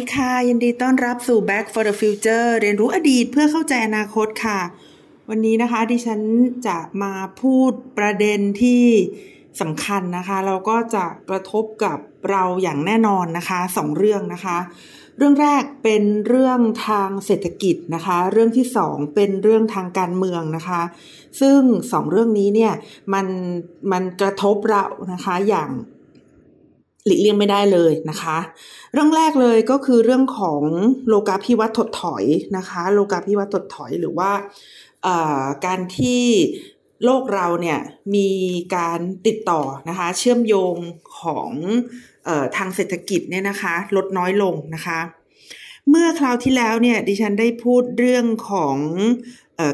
ดีค่ะ ยินดีต้อนรับสู่ Back for the Future เรียนรู้อดีตเพื่อเข้าใจอนาคตค่ะ วันนี้นะคะดิฉันจะมาพูดประเด็นที่สำคัญนะคะแล้วก็จะกระทบกับเราอย่างแน่นอนนะคะสองเรื่องนะคะ เรื่องแรกเป็นเรื่องทางเศรษฐกิจนะคะ เรื่องที่สองเป็นเรื่องทางการเมืองนะคะ ซึ่งสองเรื่องนี้เนี่ยมันมันกระทบเรานะคะอย่าง หลีกเลี่ยงไม่ได้เลยนะคะ เรื่องแรกเลยก็คือเรื่องของโลกาภิวัตน์ถดถอยนะคะ โลกาภิวัตน์ถดถอยหรือว่าการที่โลกเราเนี่ยมีการติดต่อนะคะ เชื่อมโยงของออทางเศรษฐกิจเนี่ยนะคะ ลดน้อยลงนะคะ เมื่อคราวที่แล้วเนี่ยดิฉันได้พูดเรื่องของ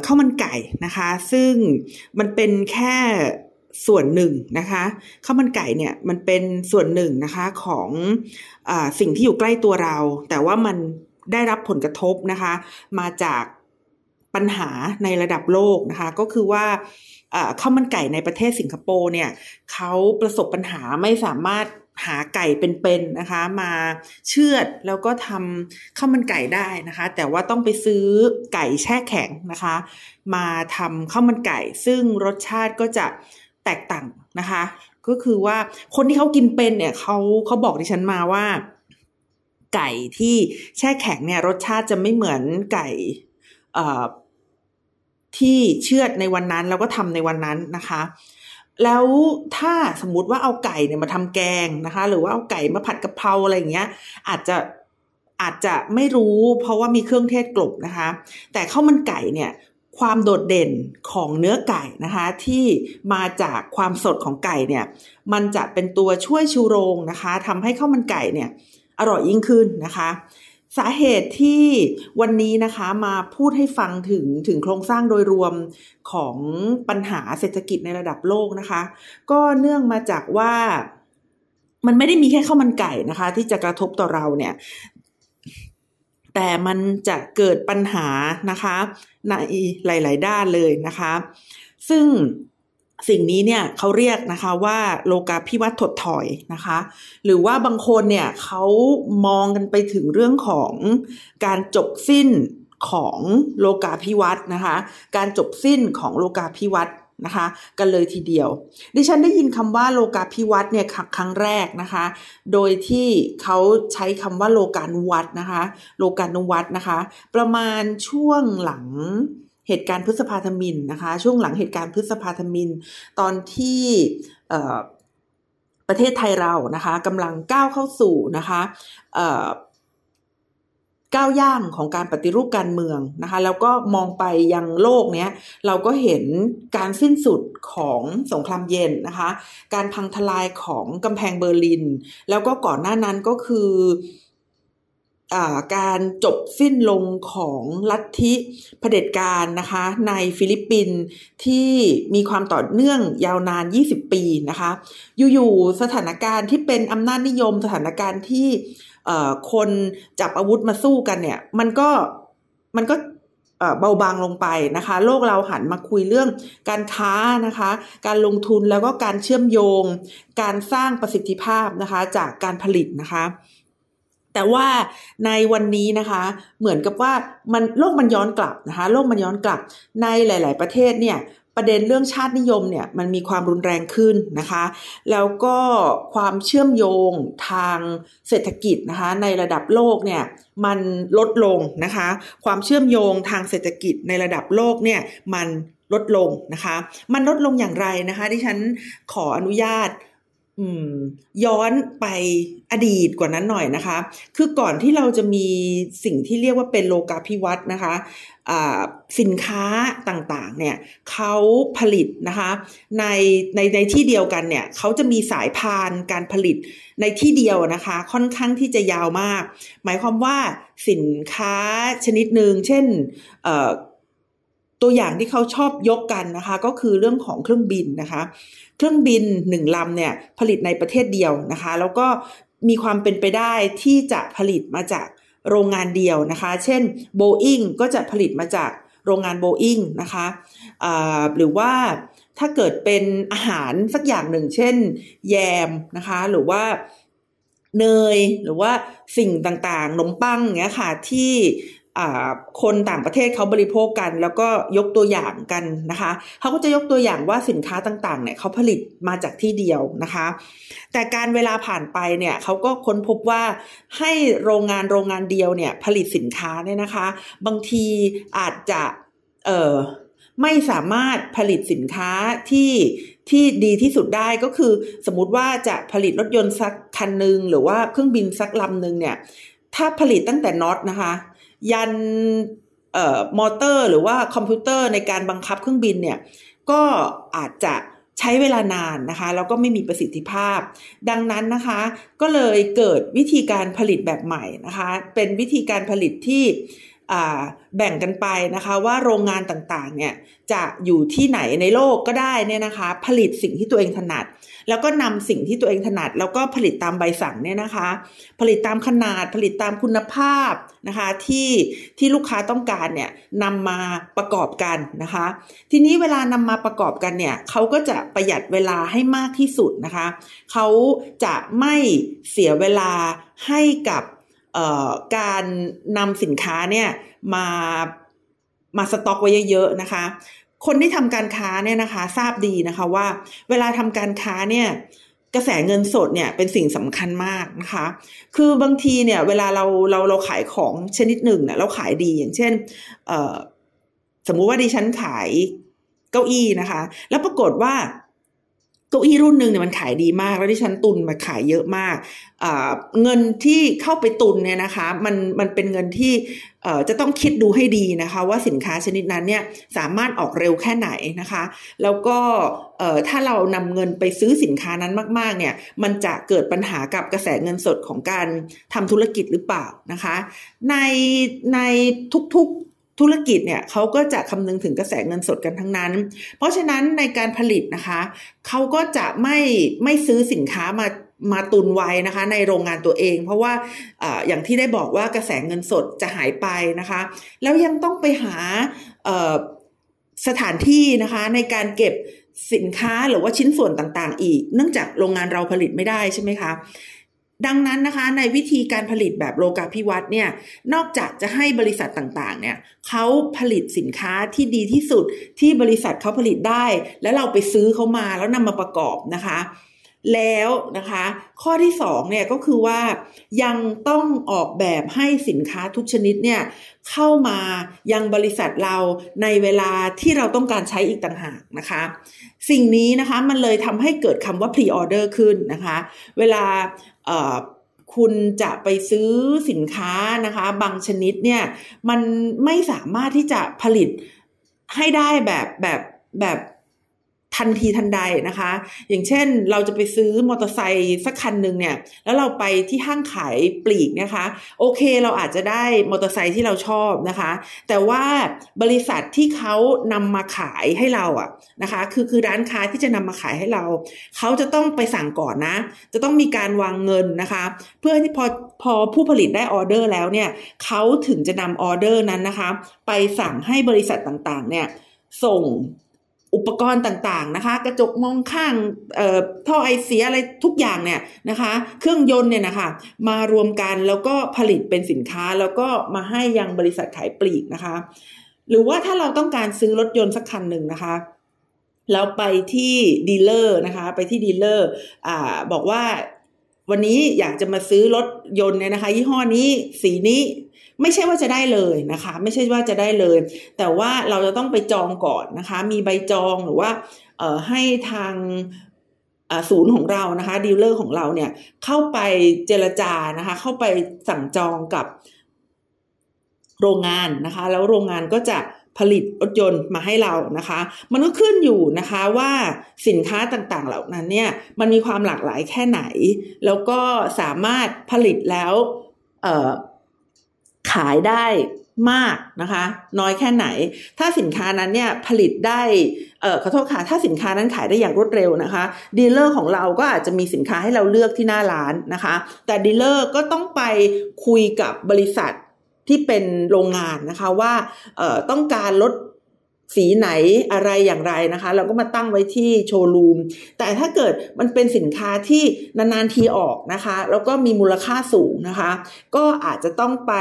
ข้าวมันไก่นะคะ ซึ่งมันเป็นแค่ ส่วนหนึ่งนะคะข้าวมันไก่เนี่ยมันเป็นส่วนหนึ่งนะคะของอสิ่งที่อยู่ใกล้ตัวเรา แต่ว่ามันได้รับผลกระทบนะคะ มาจากปัญหาในระดับโลกนะคะ ก็คือว่าข้าวมันไก่ในประเทศสิงคโปร์เนี่ยเขาประสบปัญหาไม่สามารถหาไก่เป็นๆนะคะ มาเชือดแล้วก็ทำข้าวมันไก่ได้นะคะ แต่ว่าต้องไปซื้อไก่แช่แข็งนะคะ มาทำข้าวมันไก่ ซึ่งรสชาติก็จะ แตกต่างนะคะ ก็คือว่าคนที่เขากินเป็นเนี่ยเขาเขาบอกดิฉันมาว่า ไก่ที่แช่แข็งเนี่ย รสชาติจะไม่เหมือนไก่ที่เชือดในวันนั้นแล้วก็ทำในวันนั้นนะคะ แล้วถ้าสมมติว่าเอาไก่เนี่ยมาทำแกงนะคะ หรือว่าเอาไก่มาผัดกะเพราอะไรอย่างเงี้ย อาจจะอาจจะไม่รู้เพราะว่ามีเครื่องเทศกลบนะคะ แต่ข้าวมันไก่เนี่ย ความโดดเด่นของเนื้อไก่นะคะ ที่มาจากความสดของไก่เนี่ย มันจะเป็นตัวช่วยชูโรงนะคะทำให้ข้าวมันไก่เนี่ย อร่อยยิ่งขึ้นนะคะ สาเหตุที่วันนี้นะคะมาพูดให้ฟังถึงถึงโครงสร้างโดยรวมของปัญหาเศรษฐกิจในระดับโลกนะคะ ก็เนื่องมาจากว่ามันไม่ได้มีแค่ข้าวมันไก่นะคะ ที่จะกระทบต่อเราเนี่ย แต่มันจะเกิดปัญหานะคะ ในหลาย ๆ ด้านเลยนะคะ ซึ่งสิ่งนี้เนี่ยเขาเรียกนะคะว่าโลกาพิวัตถดถอยนะคะ หรือว่าบางคนเนี่ยเขามองกันไปถึงเรื่องของการจบสิ้นของโลกาพิวัตนะคะ การจบสิ้นของโลกาพิวัต นะคะ กันเลยทีเดียว ดิฉันได้ยินคำว่าโลกาภิวัตเนี่ยครั้งแรกนะคะ โดยที่เขาใช้คำว่าโลกานุวัตนะคะ โลกานุวัตนะคะ ประมาณช่วงหลังเหตุการณ์พฤษภาธมินนะคะ ช่วงหลังเหตุการณ์พฤษภาธมิน ตอนที่ประเทศไทยเรานะคะกำลังก้าวเข้าสู่นะคะ ก้าวย่างของการปฏิรูปการเมืองนะคะแล้วก็มองไปยังโลกเนี้ยเราก็เห็นการสิ้นสุดของสงครามเย็นนะคะการพังทลายของกำแพงเบอร์ลิน แล้วก็ก่อนหน้านั้นก็คือการจบสิ้นลงของลัทธิเผด็จการนะคะในฟิลิปปินส์ที่มีความต่อเนื่องยาวนาน 20 ปีนะคะ อยู่ๆสถานการณ์ที่เป็นอำนาจนิยมสถานการณ์ที่ คนจับอาวุธมาสู้กันเนี่ย มันก็มันก็เบาบางลงไปนะคะ โลกเราหันมาคุยเรื่องการค้านะคะ การลงทุนแล้วก็การเชื่อมโยง การสร้างประสิทธิภาพนะคะ จากการผลิตนะคะ แต่ว่าในวันนี้นะคะ เหมือนกับว่ามันโลกมันย้อนกลับนะคะ โลกมันย้อนกลับในหลาย ๆ ประเทศเนี่ย ประเด็นเรื่องชาตินิยมเนี่ยมันมีความรุนแรงขึ้นนะคะ แล้วก็ความเชื่อมโยงทางเศรษฐกิจนะคะ ในระดับโลกเนี่ยมันลดลงนะคะ ความเชื่อมโยงทางเศรษฐกิจในระดับโลกเนี่ยมันลดลงนะคะ มันลดลงอย่างไรนะคะ ที่ฉันขออนุญาต ย้อนไปอดีตกว่านั้นหน่อยนะคะ คือก่อนที่เราจะมีสิ่งที่เรียกว่าเป็นโลกาภิวัตน์นะคะสินค้าต่างๆ เนี่ยเขาผลิตนะคะในในในที่เดียวกันเนี่ยเขาจะมีสายพานการผลิตในที่เดียวนะคะ ค่อนข้างที่จะยาวมาก หมายความว่าสินค้าชนิดหนึ่งเช่นตัวอย่างที่เขาชอบยกกันนะคะ ก็คือเรื่องของเครื่องบินนะคะ เครื่องบินหนึ่งลำเนี่ยผลิตในประเทศเดียวนะคะ แล้วก็มีความเป็นไปได้ที่จะผลิตมาจากโรงงานเดียวนะคะ เช่น Boeing ก็จะผลิตมาจากโรงงาน Boeing นะคะะหรือว่าถ้าเกิดเป็นอาหารสักอย่างหนึ่ง เช่น แยมนะคะ หรือว่าเนยหรือว่าสิ่งต่างๆขนมปังเงี้ยค่ะที่ คนต่างประเทศเขาบริโภคกัน แล้วก็ยกตัวอย่างกันนะคะเขาก็จะยกตัวอย่างว่าสินค้าต่างๆเนี่ยเขาผลิตมาจากที่เดียวนะคะ แต่การเวลาผ่านไปเนี่ยเขาก็ค้นพบว่าให้โรงงานโรงงานเดียวเนี่ยผลิตสินค้าเนี่ยนะคะ บางทีอาจจะเออไม่สามารถผลิตสินค้าที่ที่ดีที่สุดได้ก็คือ สมมติว่าจะผลิตรถยนต์สักคันหนึ่งหรือว่าเครื่องบินสักลำหนึ่งเนี่ยถ้าผลิตตั้งแต่น็อตนะคะ ยันเอ่อมอเตอร์ หรือว่าคอมพิวเตอร์ในการบังคับเครื่องบินเนี่ยก็อาจจะใช้เวลานานนะคะแล้วก็ไม่มีประสิทธิภาพ ดังนั้นนะคะ ก็เลยเกิดวิธีการผลิตแบบใหม่นะคะ เป็นวิธีการผลิตที่ แบ่งกันไปนะคะว่าโรงงานต่างๆเนี่ยจะอยู่ที่ไหนในโลกก็ได้เนี่ยนะคะผลิตสิ่งที่ตัวเองถนัด แล้วก็นำสิ่งที่ตัวเองถนัด แล้วก็ผลิตตามใบสั่งเนี่ยนะคะ ผลิตตามขนาดผลิตตามคุณภาพนะคะที่ที่ลูกค้าต้องการเนี่ยนำมาประกอบกันนะคะ ทีนี้เวลานำมาประกอบกันเนี่ยเขาก็จะประหยัดเวลาให้มากที่สุดนะคะเขาจะไม่เสียเวลาให้กับ การนำสินค้าเนี่ยมามาสต็อกไว้เยอะๆนะคะ คนที่ทำการค้าเนี่ยนะคะ ทราบดีนะคะว่า เวลาทำการค้าเนี่ยกระแสเงินสดเนี่ยเป็นสิ่งสำคัญมากนะคะ คือบางทีเนี่ยเวลาเราเราเราขายของชนิดหนึ่งเนี่ยเราขายดีอย่างเช่นสมมุติว่าดิฉันขายเก้าอี้นะคะ แล้วปรากฏว่า เก้าอี้รุ่นหนึ่งเนี่ยมันขายดีมาก แล้วที่ฉันตุนมาขายเยอะมากเงินที่เข้าไปตุนเนี่ยนะคะมันมันเป็นเงินที่จะต้องคิดดูให้ดีนะคะ ว่าสินค้าชนิดนั้นเนี่ยสามารถออกเร็วแค่ไหนนะคะ แล้วก็ถ้าเรานำเงินไปซื้อสินค้านั้นมาก ๆ เนี่ยมันจะเกิดปัญหากับกระแสเงินสดของการทำธุรกิจหรือเปล่านะคะ ในในทุก ธุรกิจเนี่ยเขาก็จะคำนึงถึงกระแสเงินสดกันทั้งนั้น เพราะฉะนั้นในการผลิตนะคะเขาก็จะไม่ไม่ซื้อสินค้ามามาตุนไว้นะคะ ในโรงงานตัวเอง เพราะว่าออย่างที่ได้บอกว่ากระแสเงินสดจะหายไปนะคะ แล้วยังต้องไปหาสถานที่นะคะในการเก็บสินค้าหรือว่าชิ้นส่วนต่างๆ อีก เนื่องจากโรงงานเราผลิตไม่ได้ใช่ไหมคะ ดังนั้นนะคะในวิธีการผลิตแบบโลกาภิวัตน์เนี่ยนอกจากจะให้บริษัทต่างๆเนี่ยเขาผลิตสินค้าที่ดีที่สุดที่บริษัทเขาผลิตได้ แล้วเราไปซื้อเขามาแล้วนำมาประกอบนะคะ แล้วนะคะ ข้อที่สองเนี่ยก็คือว่ายังต้องออกแบบให้สินค้าทุกชนิดเนี่ยเข้ามายังบริษัทเราในเวลาที่เราต้องการใช้อีกต่างหากนะคะ สิ่งนี้นะคะมันเลยทำให้เกิดคำว่า pre order ขึ้นนะคะ เวลา คุณจะไปซื้อสินค้านะคะ บางชนิดเนี่ย มันไม่สามารถที่จะผลิตให้ได้แบบแบบแบบ ทันทีทันใดนะคะ อย่างเช่นเราจะไปซื้อมอเตอร์ไซค์สักคันหนึ่งเนี่ย แล้วเราไปที่ห้างขายปลีกนะคะ โอเคเราอาจจะได้มอเตอร์ไซค์ที่เราชอบนะคะ แต่ว่าบริษัทที่เขานำมาขายให้เราอะนะคะ คือคือร้านค้าที่จะนำมาขายให้เรา เขาจะต้องไปสั่งก่อนนะ จะต้องมีการวางเงินนะคะ เพื่อที่พอพอผู้ผลิตได้ออเดอร์แล้วเนี่ยเขาถึงจะนำออเดอร์นั้นนะคะ ไปสั่งให้บริษัทต่างๆ เนี่ยส่ง อุปกรณ์ต่างๆนะคะ กระจกมองข้างท่อไอเสียอะไรทุกอย่างเนี่ยนะคะ เครื่องยนต์เนี่ยนะคะมารวมกันแล้วก็ผลิตเป็นสินค้าแล้วก็มาให้ยังบริษัทขายปลีกนะคะ หรือว่าถ้าเราต้องการซื้อรถยนต์สักคันหนึ่งนะคะเราไปที่ dealer นะคะ ไปที่ dealer อ่าบอกว่าวันนี้อยากจะมาซื้อรถยนต์เนี่ยนะคะ ยี่ห้อนี้สีนี้ ไม่ใช่ว่าจะได้เลยนะคะ ไม่ใช่ว่าจะได้เลย แต่ว่าเราจะต้องไปจองก่อนนะคะ มีใบจองหรือว่าให้ทางศูนย์ของเรานะคะดีลเลอร์ของเราเนี่ยเข้าไปเจรจานะคะ เข้าไปสั่งจองกับโรงงานนะคะ แล้วโรงงานก็จะผลิตรถยนต์มาให้เรานะคะ มันก็ขึ้นอยู่นะคะว่าสินค้าต่างๆเหล่านั้นเนี่ยมันมีความหลากหลายแค่ไหน แล้วก็สามารถผลิตแล้วายได้มากนะคะ น้อยแค่ไหน ถ้าสินค้านั้นเนี่ยผลิตได้เออขอโทษค่ะถ้าสินค้านั้นขายได้อย่างรวดเร็วนะคะ dealer ของเราก็อาจจะมีสินค้าให้เราเลือกที่หน้าร้านนะคะ แต่ dealer ก็ต้องไปคุยกับบริษัทที่เป็นโรงงานนะคะว่าต้องการรถ สีไหนอะไรอย่างไรนะคะ เราก็มาตั้งไว้ที่โชว์รูม แต่ถ้าเกิดมันเป็นสินค้าที่นานๆทีออกนะคะ แล้วก็มีมูลค่าสูงนะคะ ก็อาจจะต้องไป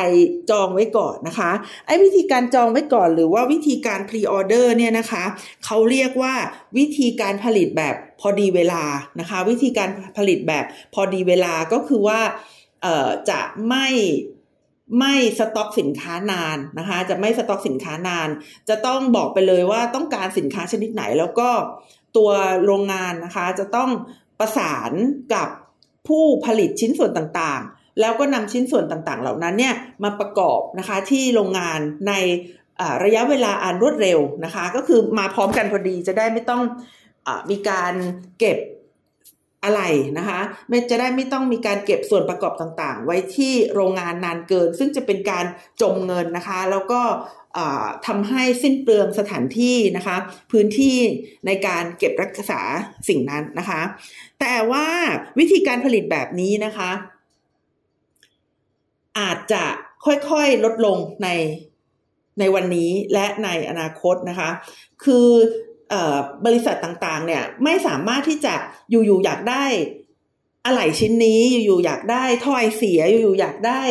จองไว้ก่อนนะคะ ไอ้วิธีการจองไว้ก่อน หรือว่าวิธีการพรีออเดอร์เนี่ยนะคะเขาเรียกว่าวิธีการผลิตแบบพอดีเวลานะคะ วิธีการผลิตแบบพอดีเวลาก็คือว่าจะไม่ ไม่สต็อกสินค้านานนะคะ จะไม่สต็อกสินค้านาน จะต้องบอกไปเลยว่าต้องการสินค้าชนิดไหน แล้วก็ตัวโรงงานนะคะ จะต้องประสานกับผู้ผลิตชิ้นส่วนต่างๆ แล้วก็นำชิ้นส่วนต่างๆ เหล่านั้นเนี่ยมาประกอบนะคะที่โรงงานในระยะเวลาอันรวดเร็วนะคะ ก็คือมาพร้อมกันพอดีจะได้ไม่ต้องอมีการเก็บ อะไรนะคะ ไม่จะได้ไม่ต้องมีการเก็บส่วนประกอบต่างๆ ไว้ที่โรงงานนานเกิน ซึ่งจะเป็นการจมเงินนะคะ แล้วก็ทำให้สิ้นเปลืองสถานที่นะคะ พื้นที่ในการเก็บรักษาสิ่งนั้นนะคะ แต่ว่าวิธีการผลิตแบบนี้นะคะ อาจจะค่อยๆลดลงในในวันนี้และในอนาคตนะคะ คือ บริษัทต่างๆ เนี่ยไม่สามารถที่จะอยู่ๆอยากได้อะไหล่ชิ้นนี้อยู่ๆอยากได้ถ้อยเสียอยู่ๆอยากได้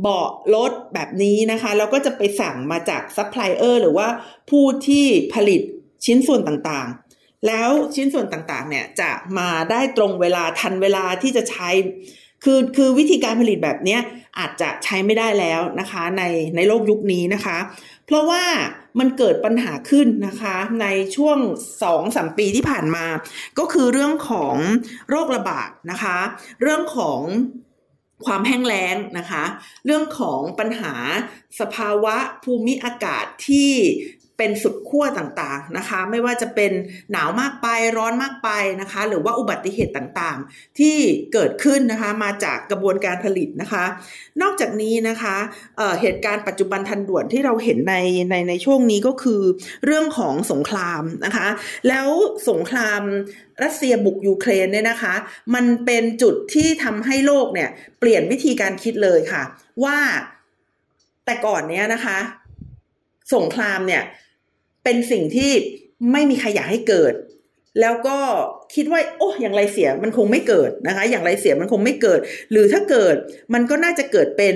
เบาะรถแบบนี้นะคะแล้วก็จะไปสั่งมาจากซัพพลายเออร์หรือว่าผู้ที่ผลิตชิ้นส่วนต่างๆ แล้วชิ้นส่วนต่างๆ เนี่ยจะมาได้ตรงเวลาทันเวลาที่จะใช้ คือคือวิธีการผลิตแบบนี้อาจจะใช้ไม่ได้แล้วนะคะในในโลกยุคนี้นะคะ เพราะว่ามันเกิดปัญหาขึ้นนะคะในช่วงสองสามปีที่ผ่านมา ก็คือเรื่องของโรคระบาดนะคะ เรื่องของความแห้งแล้งนะคะ เรื่องของปัญหาสภาวะภูมิอากาศที่ เป็นสุดขั้วต่างๆนะคะ ไม่ว่าจะเป็นหนาวมากไปร้อนมากไปนะคะ หรือว่าอุบัติเหตุต่างๆ ที่เกิดขึ้นนะคะมาจากกระบวนการผลิตนะคะ นอกจากนี้นะคะเเหตุการณ์ปัจจุบันทันด่วนที่เราเห็นในในในช่วงนี้ก็คือเรื่องของสงครามนะคะ แล้วสงครามรัสเซียบุกยูเครนเนี่ยนะคะ มันเป็นจุดที่ทำให้โลกเนี่ยเปลี่ยนวิธีการคิดเลยค่ะ ว่าแต่ก่อนเนี้ยนะคะ สงครามเนี่ย เป็นสิ่งที่ไม่มีใครอยากให้เกิด แล้วก็คิดว่า โอ้อย่างไรเสียมันคงไม่เกิดนะคะ อย่างไรเสียมันคงไม่เกิด หรือถ้าเกิดมันก็น่าจะเกิดเป็น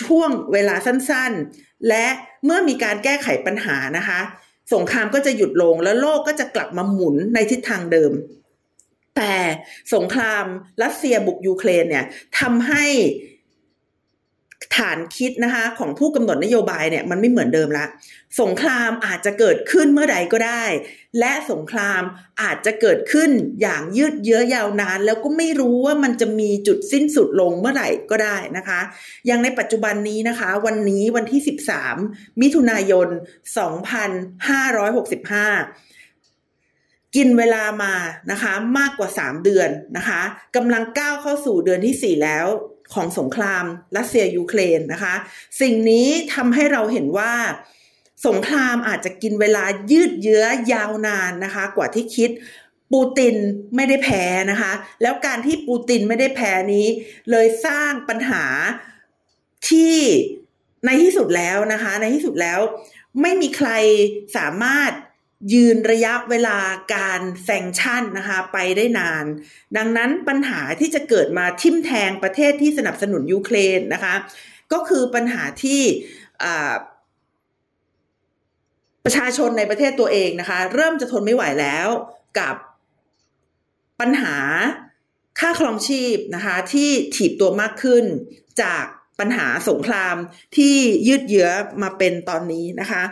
ช่วงเวลาสั้นๆ และเมื่อมีการแก้ไขปัญหานะคะ สงครามก็จะหยุดลงแล้วโลกก็จะกลับมาหมุนในทิศทางเดิม แต่สงครามรัสเซียบุกยูเครนเนี่ยทำให้ ฐานคิดนะคะของผู้กำหนดนโยบายเนี่ยมันไม่เหมือนเดิมละ สงครามอาจจะเกิดขึ้นเมื่อใดก็ได้ และสงครามอาจจะเกิดขึ้นอย่างยืดเยื้อยาวนาน แล้วก็ไม่รู้ว่ามันจะมีจุดสิ้นสุดลงเมื่อไหร่ก็ได้นะคะอย่างในปัจจุบันนี้นะคะ วันนี้วันที่ 13 มิถุนายน 2565กินเวลามานะคะมากกว่า 3 เดือนนะคะกำลังก้าวเข้าสู่เดือนที่ 4 แล้ว ของสงครามรัสเซียยูเครนนะคะ สิ่งนี้ทำให้เราเห็นว่าสงครามอาจจะกินเวลายืดเยื้อยาวนานนะคะ กว่าที่คิดปูตินไม่ได้แพ้นะคะ แล้วการที่ปูตินไม่ได้แพ้นี้ เลยสร้างปัญหาที่ในที่สุดแล้วนะคะ ในที่สุดแล้วไม่มีใครสามารถ ยืนระยะเวลาการแซงชั่นนะคะไปได้นาน ดังนั้นปัญหาที่จะเกิดมาทิมแทงประเทศที่สนับสนุนยูเครนนะคะ ก็คือปัญหาที่ประชาชนในประเทศตัวเองนะคะ เริ่มจะทนไม่ไหวแล้วกับปัญหาค่าครองชีพนะคะ ที่ถีบตัวมากขึ้นจาก ปัญหาสงครามที่ยืดเยื้อมาเป็นตอนนี้นะคะ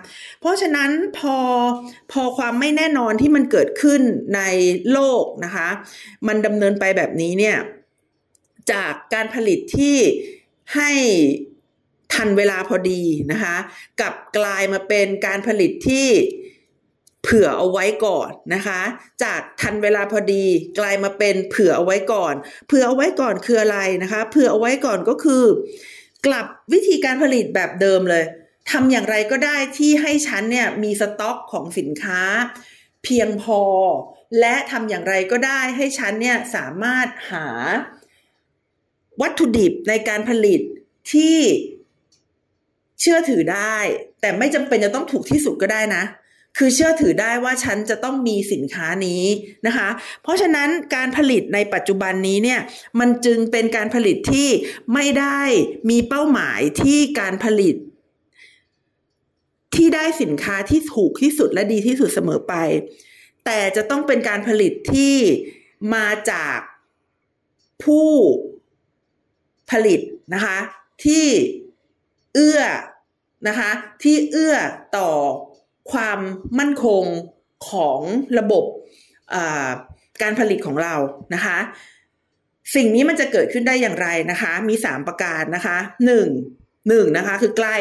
เพราะฉะนั้นพอพอความไม่แน่นอนที่มันเกิดขึ้นในโลกนะคะ มันดำเนินไปแบบนี้เนี่ย จากการผลิตที่ให้ทันเวลาพอดีนะคะ กับกลายมาเป็นการผลิตที่ เผื่อเอาไว้ก่อนนะคะ จากทันเวลาพอดีกลายมาเป็นเผื่อเอาไว้ก่อน เผื่อเอาไว้ก่อนคืออะไรนะคะ เผื่อเอาไว้ก่อนก็คือ กลับวิธีการผลิตแบบเดิมเลยทำอย่างไรก็ได้ที่ให้ฉันเนี่ยมีสต็อกของสินค้า เพียงพอ และทำอย่างไรก็ได้ให้ฉันเนี่ยสามารถหา วัตถุดิบในการผลิตที่เชื่อถือได้ แต่ไม่จำเป็นจะต้องถูกที่สุดก็ได้นะ คือเชื่อถือได้ว่าฉันจะต้องมีสินค้านี้นะคะ เพราะฉะนั้นการผลิตในปัจจุบันนี้เนี่ยมันจึงเป็นการผลิตที่ไม่ได้มีเป้าหมายที่การผลิต ที่ได้สินค้าที่ถูกที่สุดและดีที่สุดเสมอไป แต่จะต้องเป็นการผลิตที่มาจากผู้ผลิตนะคะที่เอื้อนะคะที่เอื้อต่อ ความมั่นคงของระบบการผลิตของเรานะคะ สิ่งนี้มันจะเกิดขึ้นได้อย่างไรนะคะ มีสามประการนะคะหนึ่งหนึ่งนะคะคือใกล้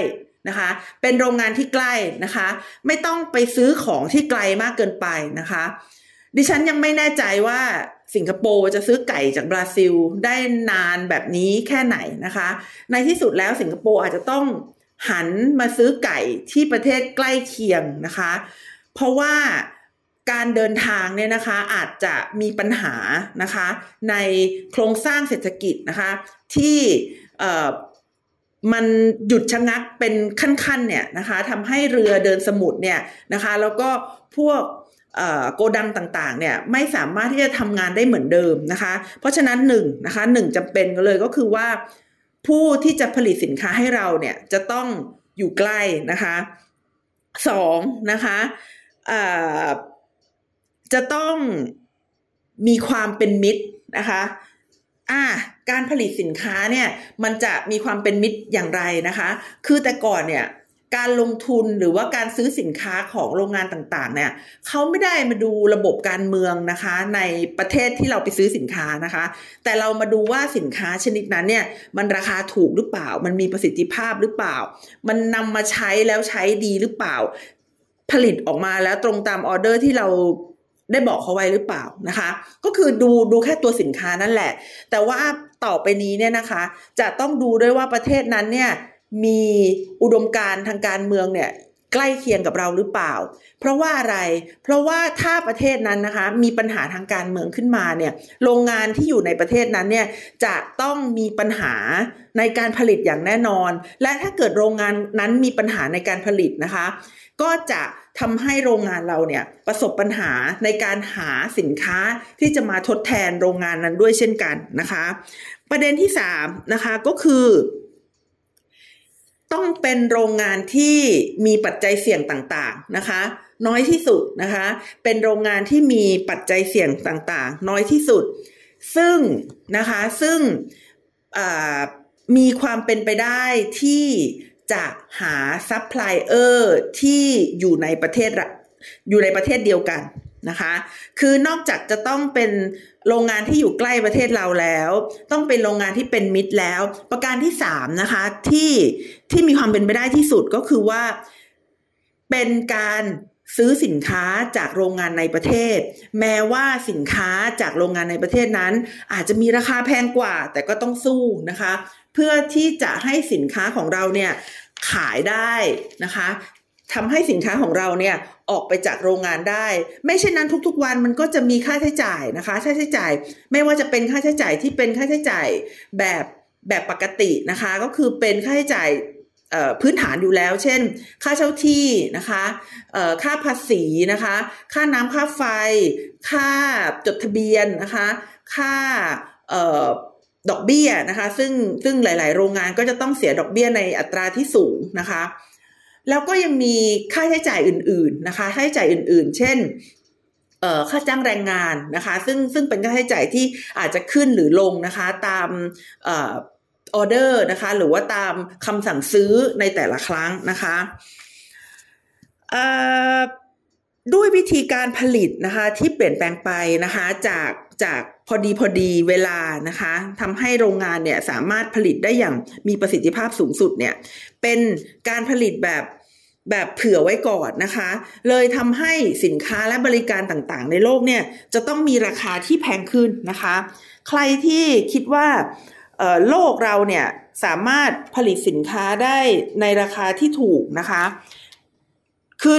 นะคะ เป็นโรงงานที่ใกล้นะคะ ไม่ต้องไปซื้อของที่ไกลมากเกินไปนะคะ ดิฉันยังไม่แน่ใจว่าสิงคโปร์จะซื้อไก่จากบราซิลได้นานแบบนี้แค่ไหนนะคะ ในที่สุดแล้วสิงคโปร์อาจจะต้อง หันมาซื้อไก่ที่ประเทศใกล้เคียงนะคะ เพราะว่าการเดินทางเนี่ยนะคะอาจจะมีปัญหานะคะในโครงสร้างเศรษฐกิจนะคะ ที่มันหยุดชะงักเป็นขั้นๆเนี่ยนะคะทำให้เรือเดินสมุทรเนี่ยนะคะ แล้วก็พวกโกดังต่างๆเนี่ยไม่สามารถที่จะทำงานได้เหมือนเดิมนะคะ เพราะฉะนั้นหนึ่งนะคะหนึ่งจำเป็นเลยก็คือว่า ผู้ที่จะผลิตสินค้าให้เราเนี่ยจะต้องอยู่ใกล้นะคะสองนะคะจะต้องมีความเป็นมิตรนะคะอ่าการผลิตสินค้าเนี่ยมันจะมีความเป็นมิตรอย่างไรนะคะ คือแต่ก่อนเนี่ย การลงทุนหรือว่าการซื้อสินค้าของโรงงานต่างๆ เนี่ยเขาไม่ได้มาดูระบบการเมืองนะคะ ในประเทศที่เราไปซื้อสินค้านะคะ แต่เรามาดูว่าสินค้าชนิดนั้นเนี่ยมันราคาถูกหรือเปล่า มันมีประสิทธิภาพหรือเปล่า มันนำมาใช้แล้วใช้ดีหรือเปล่า ผลิตออกมาแล้วตรงตามออเดอร์ที่เราได้บอกเขาไว้หรือเปล่านะคะ ก็คือดูดูแค่ตัวสินค้านั่นแหละ แต่ว่าต่อไปนี้เนี่ยนะคะ จะต้องดูด้วยว่าประเทศนั้นเนี่ย มีอุดมการทางการเมืองเนี่ยใกล้เคียงกับเราหรือเปล่า เพราะว่าอะไร เพราะว่าถ้าประเทศนั้นนะคะมีปัญหาทางการเมืองขึ้นมาเนี่ยโรงงานที่อยู่ในประเทศนั้นเนี่ยจะต้องมีปัญหาในการผลิตอย่างแน่นอน และถ้าเกิดโรงงานนั้นมีปัญหาในการผลิตนะคะ ก็จะทำให้โรงงานเราเนี่ยประสบปัญหาในการหาสินค้าที่จะมาทดแทนโรงงานนั้นด้วยเช่นกันนะคะ ประเด็นที่3นะคะก็คือ ต้องเป็นโรงงานที่มีปัจจัยเสี่ยงต่างๆนะคะ น้อยที่สุดนะคะ เป็นโรงงานที่มีปัจจัยเสี่ยงต่างๆ น้อยที่สุด ซึ่งนะคะซึ่งมีความเป็นไปได้ที่จะหาซัพพลายเออร์ที่อยู่ในประเทศอยู่ในประเทศเดียวกันนะคะ คือนอกจากจะต้องเป็น โรงงานที่อยู่ใกล้ประเทศเราแล้ว ต้องเป็นโรงงานที่เป็นมิตรแล้ว ประการที่สามนะคะที่ที่มีความเป็นไปได้ที่สุดก็คือว่า เป็นการซื้อสินค้าจากโรงงานในประเทศ แม้ว่าสินค้าจากโรงงานในประเทศนั้น อาจจะมีราคาแพงกว่า แต่ก็ต้องสู้นะคะ เพื่อที่จะให้สินค้าของเราเนี่ยขายได้นะคะทำให้สินค้าของเราเนี่ย ออกไปจากโรงงานได้ ไม่เช่นนั้นทุกๆวันมันก็จะมีค่าใช้จ่ายนะคะค่าใช้จ่ายไม่ว่าจะเป็นค่าใช้จ่ายที่เป็นค่าใช้จ่ายแบบแบบปกตินะคะ ก็คือเป็นค่าใช้จ่ายพื้นฐานอยู่แล้ว เช่น ค่าเช่าที่นะคะค่าภาษีนะคะ ค่าน้ำค่าไฟ ค่าจดทะเบียนนะคะ ค่าดอกเบี้ยนะคะ ซึ่งซึ่งหลาย ๆ โรงงานก็จะต้องเสียดอกเบี้ยในอัตราที่สูงนะคะ แล้วก็ยังมีค่าใช้จ่ายอื่น ๆนะคะ ค่าใช้จ่ายอื่น ๆ เช่นค่าจ้างแรงงานนะคะ ซึ่งซึ่งเป็นค่าใช้จ่ายที่อาจจะขึ้นหรือลงนะคะ ตามออเดอร์นะคะ หรือว่าตามคำสั่งซื้อในแต่ละครั้งนะคะด้วยวิธีการผลิตนะคะ ที่เปลี่ยนแปลงไปนะคะ จากจาก อดีพอดีเวลานะคะทำให้โรงงานเนี่ยสามารถผลิตได้อย่างมีประสิทธิภาพสูงสุดเนี่ยเป็นการผลิตแบบแบบเผื่อไว้ก่อนนะคะ เลยทำให้สินค้าและบริการต่างๆ ในโลกเนี่ยจะต้องมีราคาที่แพงขึ้นนะคะ ใครที่คิดว่าโลกเราเนี่ยสามารถผลิตสินค้าได้ในราคาที่ถูกนะคะ คือ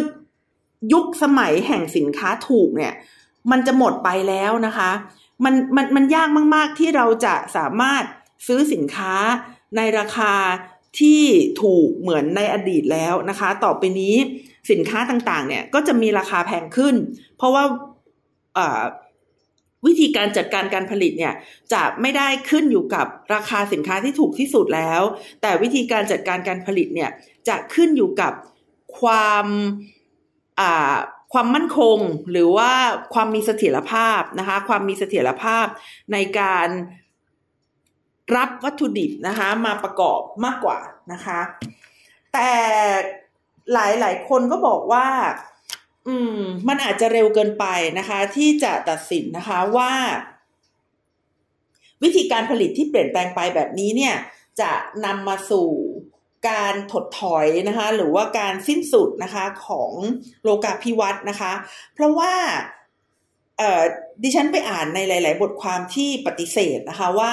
ยุคสมัยแห่งสินค้าถูกเนี่ย มันจะหมดไปแล้วนะคะ มันมันมันยากมาก ๆ ที่เราจะสามารถซื้อสินค้าในราคาที่ถูกเหมือนในอดีตแล้วนะคะ ต่อไปนี้สินค้าต่างๆ เนี่ยก็จะมีราคาแพงขึ้น เพราะว่าวิธีการจัดการการผลิตเนี่ยจะไม่ได้ขึ้นอยู่กับราคาสินค้าที่ถูกที่สุดแล้ว แต่วิธีการจัดการการผลิตเนี่ยจะขึ้นอยู่กับความ ความมั่นคงหรือว่าความมีเสถียรภาพนะคะ ความมีเสถียรภาพในการรับวัตถุดิบนะคะ มาประกอบมากกว่านะคะ แต่หลายหลายคนก็บอกว่า อืม มันอาจจะเร็วเกินไปนะคะ ที่จะตัดสินนะคะว่า วิธีการผลิตที่เปลี่ยนแปลงไปแบบนี้เนี่ย จะนำมาสู่ การถดถอยนะคะหรือว่าการสิ้นสุดนะคะของโลกาภิวัตน์นะคะ เพราะว่าดิฉันไปอ่านในหลาย ๆ บทความที่ปฏิเสธนะคะว่า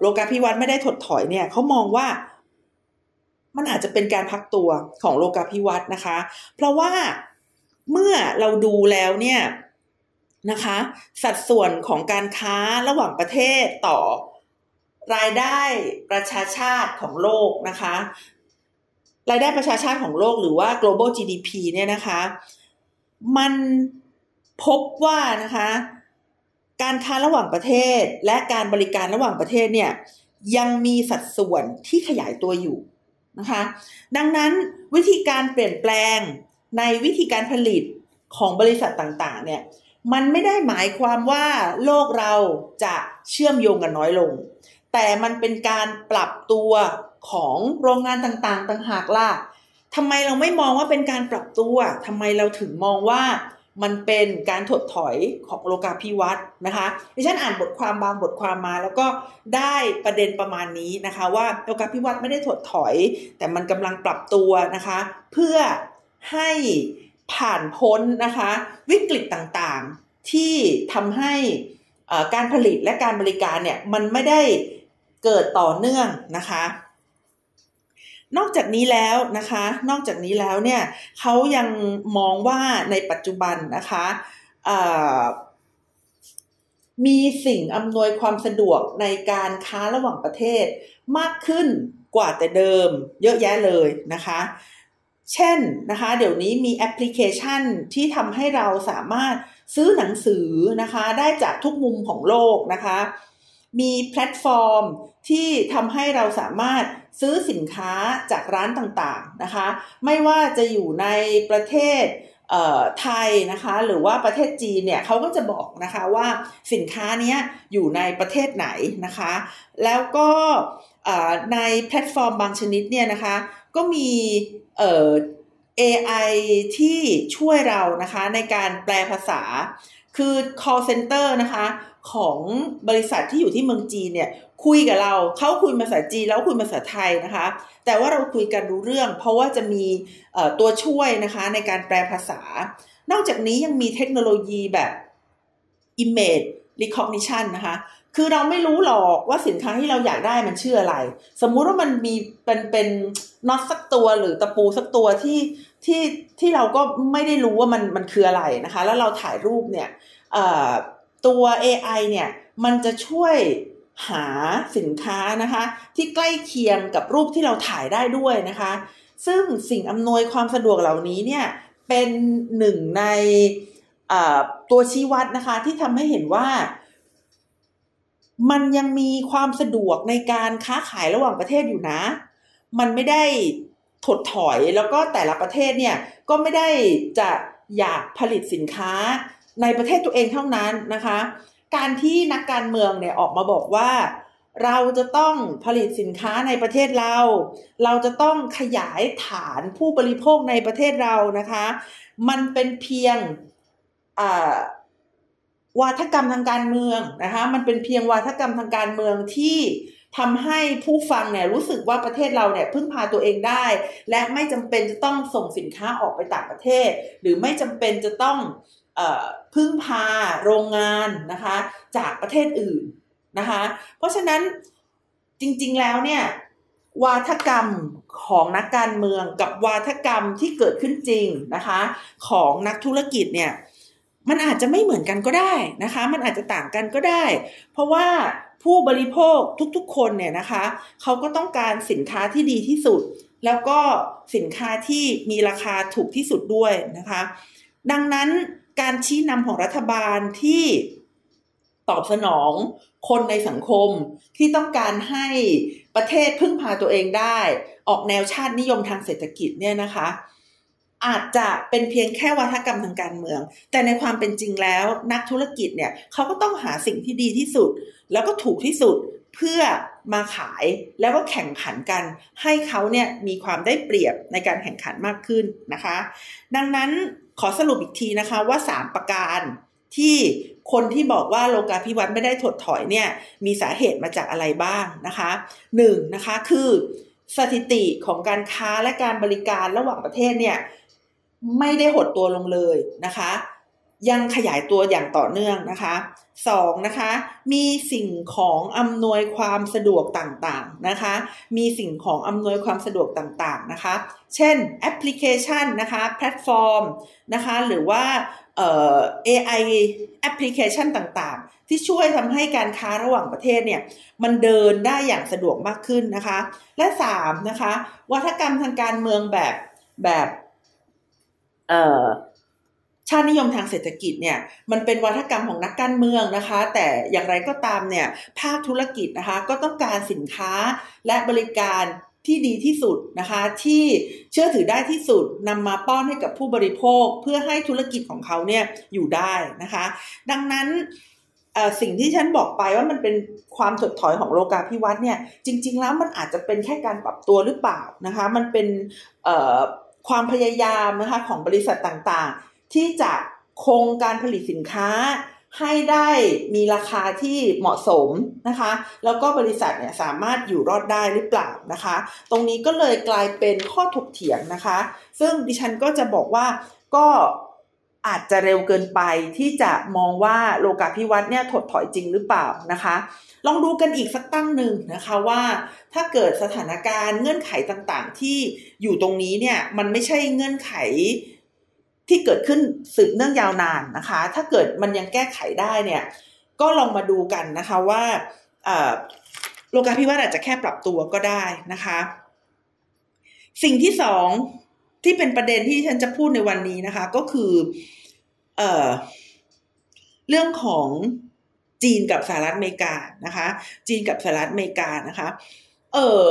โลกาภิวัตน์ไม่ได้ถดถอยเนี่ยเขามองว่ามันอาจจะเป็นการพักตัวของโลกาภิวัตน์นะคะ เพราะว่าเมื่อเราดูแล้วเนี่ยนะคะ สัดส่วนของการค้าระหว่างประเทศต่อ รายได้ประชาชาติของโลกนะคะ รายได้ประชาชาติของโลกหรือว่า global GDP เนี่ยนะคะ มันพบว่านะคะ การค้าระหว่างประเทศและการบริการระหว่างประเทศเนี่ยยังมีสัดส่วนที่ขยายตัวอยู่นะคะ ดังนั้นวิธีการเปลี่ยนแปลงในวิธีการผลิตของบริษัทต่างๆ เนี่ยมันไม่ได้หมายความว่าโลกเราจะเชื่อมโยงกันน้อยลง แต่มันเป็นการปรับตัวของโรงงานต่างๆ ต่างหากล่ะทำไมเราไม่มองว่าเป็นการปรับตัวทำไมเราถึงมองว่ามันเป็นการถดถอยของโลกาภิวัตน์นะคะดิฉันอ่านบทความบางบทความมา แล้วก็ได้ประเด็นประมาณนี้นะคะ ว่าโลกาภิวัตน์ไม่ได้ถดถอย แต่มันกำลังปรับตัวนะคะ เพื่อให้ผ่านพ้นนะคะ วิกฤตต่างๆที่ทำให้การผลิตและการบริการเนี่ยมันไม่ได้ เกิดต่อเนื่องนะคะ นอกจากนี้แล้วนะคะ นอกจากนี้แล้วเนี่ยเขายังมองว่าในปัจจุบันนะคะมีสิ่งอำนวยความสะดวกในการค้าระหว่างประเทศมากขึ้นกว่าแต่เดิมเยอะแยะเลยนะคะ เช่นนะคะ เดี๋ยวนี้มีแอปพลิเคชันที่ทำให้เราสามารถซื้อหนังสือนะคะ ได้จากทุกมุมของโลกนะคะ มีแพลตฟอร์มที่ทำให้เราสามารถซื้อสินค้าจากร้านต่างๆนะคะ ไม่ว่าจะอยู่ในประเทศไทยนะคะหรือว่าประเทศจีนเนี่ยเขาก็จะบอกนะคะว่าสินค้านี้อยู่ในประเทศไหนนะคะ แล้วก็ในแพลตฟอร์มบางชนิดเนี่ยนะคะก็มี AI ที่ช่วยเรานะคะในการแปลภาษาคือ call center นะคะ ของบริษัทที่อยู่ที่เมืองจีนเนี่ยคุยกับเราเขาคุยภาษาจีนแล้วคุยภาษาไทยนะคะ แต่ว่าเราคุยกันรู้เรื่อง เพราะว่าจะมีตัวช่วยนะคะในการแปลภาษา นอกจากนี้ยังมีเทคโนโลยีแบบ image recognition นะคะ คือเราไม่รู้หรอกว่าสินค้าที่เราอยากได้มันชื่ออะไร สมมุติว่ามันมีเป็นเป็นน็อตสักตัวหรือตะปูสักตัวที่ที่ที่เราก็ไม่ได้รู้ว่ามันมันคืออะไรนะคะ แล้วเราถ่ายรูปเนี่ย ตัว AI เนี่ยมันจะช่วยหาสินค้านะคะ ที่ใกล้เคียงกับรูปที่เราถ่ายได้ด้วยนะคะ ซึ่งสิ่งอำนวยความสะดวกเหล่านี้เนี่ยเป็นหนึ่งในตัวชี้วัดนะคะ ที่ทำให้เห็นว่า มันยังมีความสะดวกในการค้าขายระหว่างประเทศอยู่นะ มันไม่ได้ถดถอยแล้วก็แต่ละประเทศเนี่ยก็ไม่ได้จะอยากผลิตสินค้า ในประเทศตัวเองเท่านั้นนะคะ การที่นักการเมืองเนี่ยออกมาบอกว่าเราจะต้องผลิตสินค้าในประเทศเรา เราจะต้องขยายฐานผู้บริโภคในประเทศเรานะคะ มันเป็นเพียงวาทกรรมทางการเมืองนะคะ มันเป็นเพียงวาทกรรมทางการเมืองที่ทำให้ผู้ฟังเนี่ยรู้สึกว่าประเทศเราเนี่ยพึ่งพาตัวเองได้ และไม่จำเป็นจะต้องส่งสินค้าออกไปต่างประเทศ หรือไม่จำเป็นจะต้อง พึ่งพาโรงงานนะคะจากประเทศอื่นนะคะเพราะฉะนั้นจริงๆแล้วเนี่ยวาทกรรมของนักการเมืองกับวาทกรรมที่เกิดขึ้นจริงนะคะของนักธุรกิจเนี่ยมันอาจจะไม่เหมือนกันก็ได้นะคะ มันอาจจะต่างกันก็ได้ เพราะว่าผู้บริโภคทุกๆ คนเนี่ยนะคะเขาก็ต้องการสินค้าที่ดีที่สุด แล้วก็สินค้าที่มีราคาถูกที่สุดด้วยนะคะ ดังนั้น การชี้นำของรัฐบาลที่ตอบสนองคนในสังคมที่ต้องการให้ประเทศพึ่งพาตัวเองได้ ออกแนวชาตินิยมทางเศรษฐกิจเนี่ยนะคะ อาจจะเป็นเพียงแค่วัฒกรรมทางการเมือง แต่ในความเป็นจริงแล้วนักธุรกิจเนี่ยเขาก็ต้องหาสิ่งที่ดีที่สุด แล้วก็ถูกที่สุดเพื่อ มาขายแล้วก็แข่งขันกัน ให้เขาเนี่ยมีความได้เปรียบในการแข่งขันมากขึ้นนะคะ ดังนั้นขอสรุปอีกทีนะคะว่า 3 ประการที่คนที่บอกว่าโลกาภิวัตน์ไม่ได้ถดถอยเนี่ยมีสาเหตุมาจากอะไรบ้างนะคะหนึ่งนะคะคือสถิติของการค้าและการบริการระหว่างประเทศเนี่ยไม่ได้หดตัวลงเลยนะคะ ยังขยายตัวอย่างต่อเนื่องนะคะสองนะคะมีสิ่งของอำนวยความสะดวกต่างๆนะคะ มีสิ่งของอำนวยความสะดวกต่างๆนะคะ เช่นแอปพลิเคชันนะคะแพลตฟอร์มนะคะหรือว่าเอ่อ AI แอปพลิเคชันต่างๆ ที่ช่วยทำให้การค้าระหว่างประเทศเนี่ยมันเดินได้อย่างสะดวกมากขึ้นนะคะ และสามนะคะวัฒนธรรมทางการเมืองแบบแบบเอ่อ ชาตินิยมทางเศรษฐกิจเนี่ยมันเป็นวัฒกรรมของนักการเมืองนะคะ แต่อย่างไรก็ตามเนี่ยภาคธุรกิจนะคะก็ต้องการสินค้าและบริการที่ดีที่สุดนะคะที่เชื่อถือได้ที่สุดนำมาป้อนให้กับผู้บริโภคเพื่อให้ธุรกิจของเขาเนี่ยอยู่ได้นะคะ ดังนั้นสิ่งที่ฉันบอกไปว่ามันเป็นความถดถอยของโลกาภิวัตน์เนี่ยจริง ๆ แล้วมันอาจจะเป็นแค่การปรับตัวหรือเปล่านะคะ มันเป็นความพยายามนะคะของบริษัทต่างๆ ที่จะคงการผลิตสินค้าให้ได้มีราคาที่เหมาะสมนะคะ แล้วก็บริษัทเนี่ยสามารถอยู่รอดได้หรือเปล่านะคะ ตรงนี้ก็เลยกลายเป็นข้อถกเถียงนะคะ ซึ่งดิฉันก็จะบอกว่าก็อาจจะเร็วเกินไปที่จะมองว่าโลกาภิวัตน์เนี่ยถดถอยจริงหรือเปล่านะคะ ลองดูกันอีกสักตั้งหนึ่งนะคะว่าถ้าเกิดสถานการณ์เงื่อนไขต่างๆ ที่อยู่ตรงนี้เนี่ยมันไม่ใช่เงื่อนไข ที่เกิดขึ้นสืบเนื่องยาวนานนะคะ ถ้าเกิดมันยังแก้ไขได้เนี่ย ก็ลองมาดูกันนะคะว่าโลกาภิวัตน์อาจจะแค่ปรับตัวก็ได้นะคะ สิ่งที่สองที่เป็นประเด็นที่ฉันจะพูดในวันนี้นะคะ ก็คือเออเรื่องของจีนกับสหรัฐอเมริกานะคะ จีนกับสหรัฐอเมริกานะคะ เออ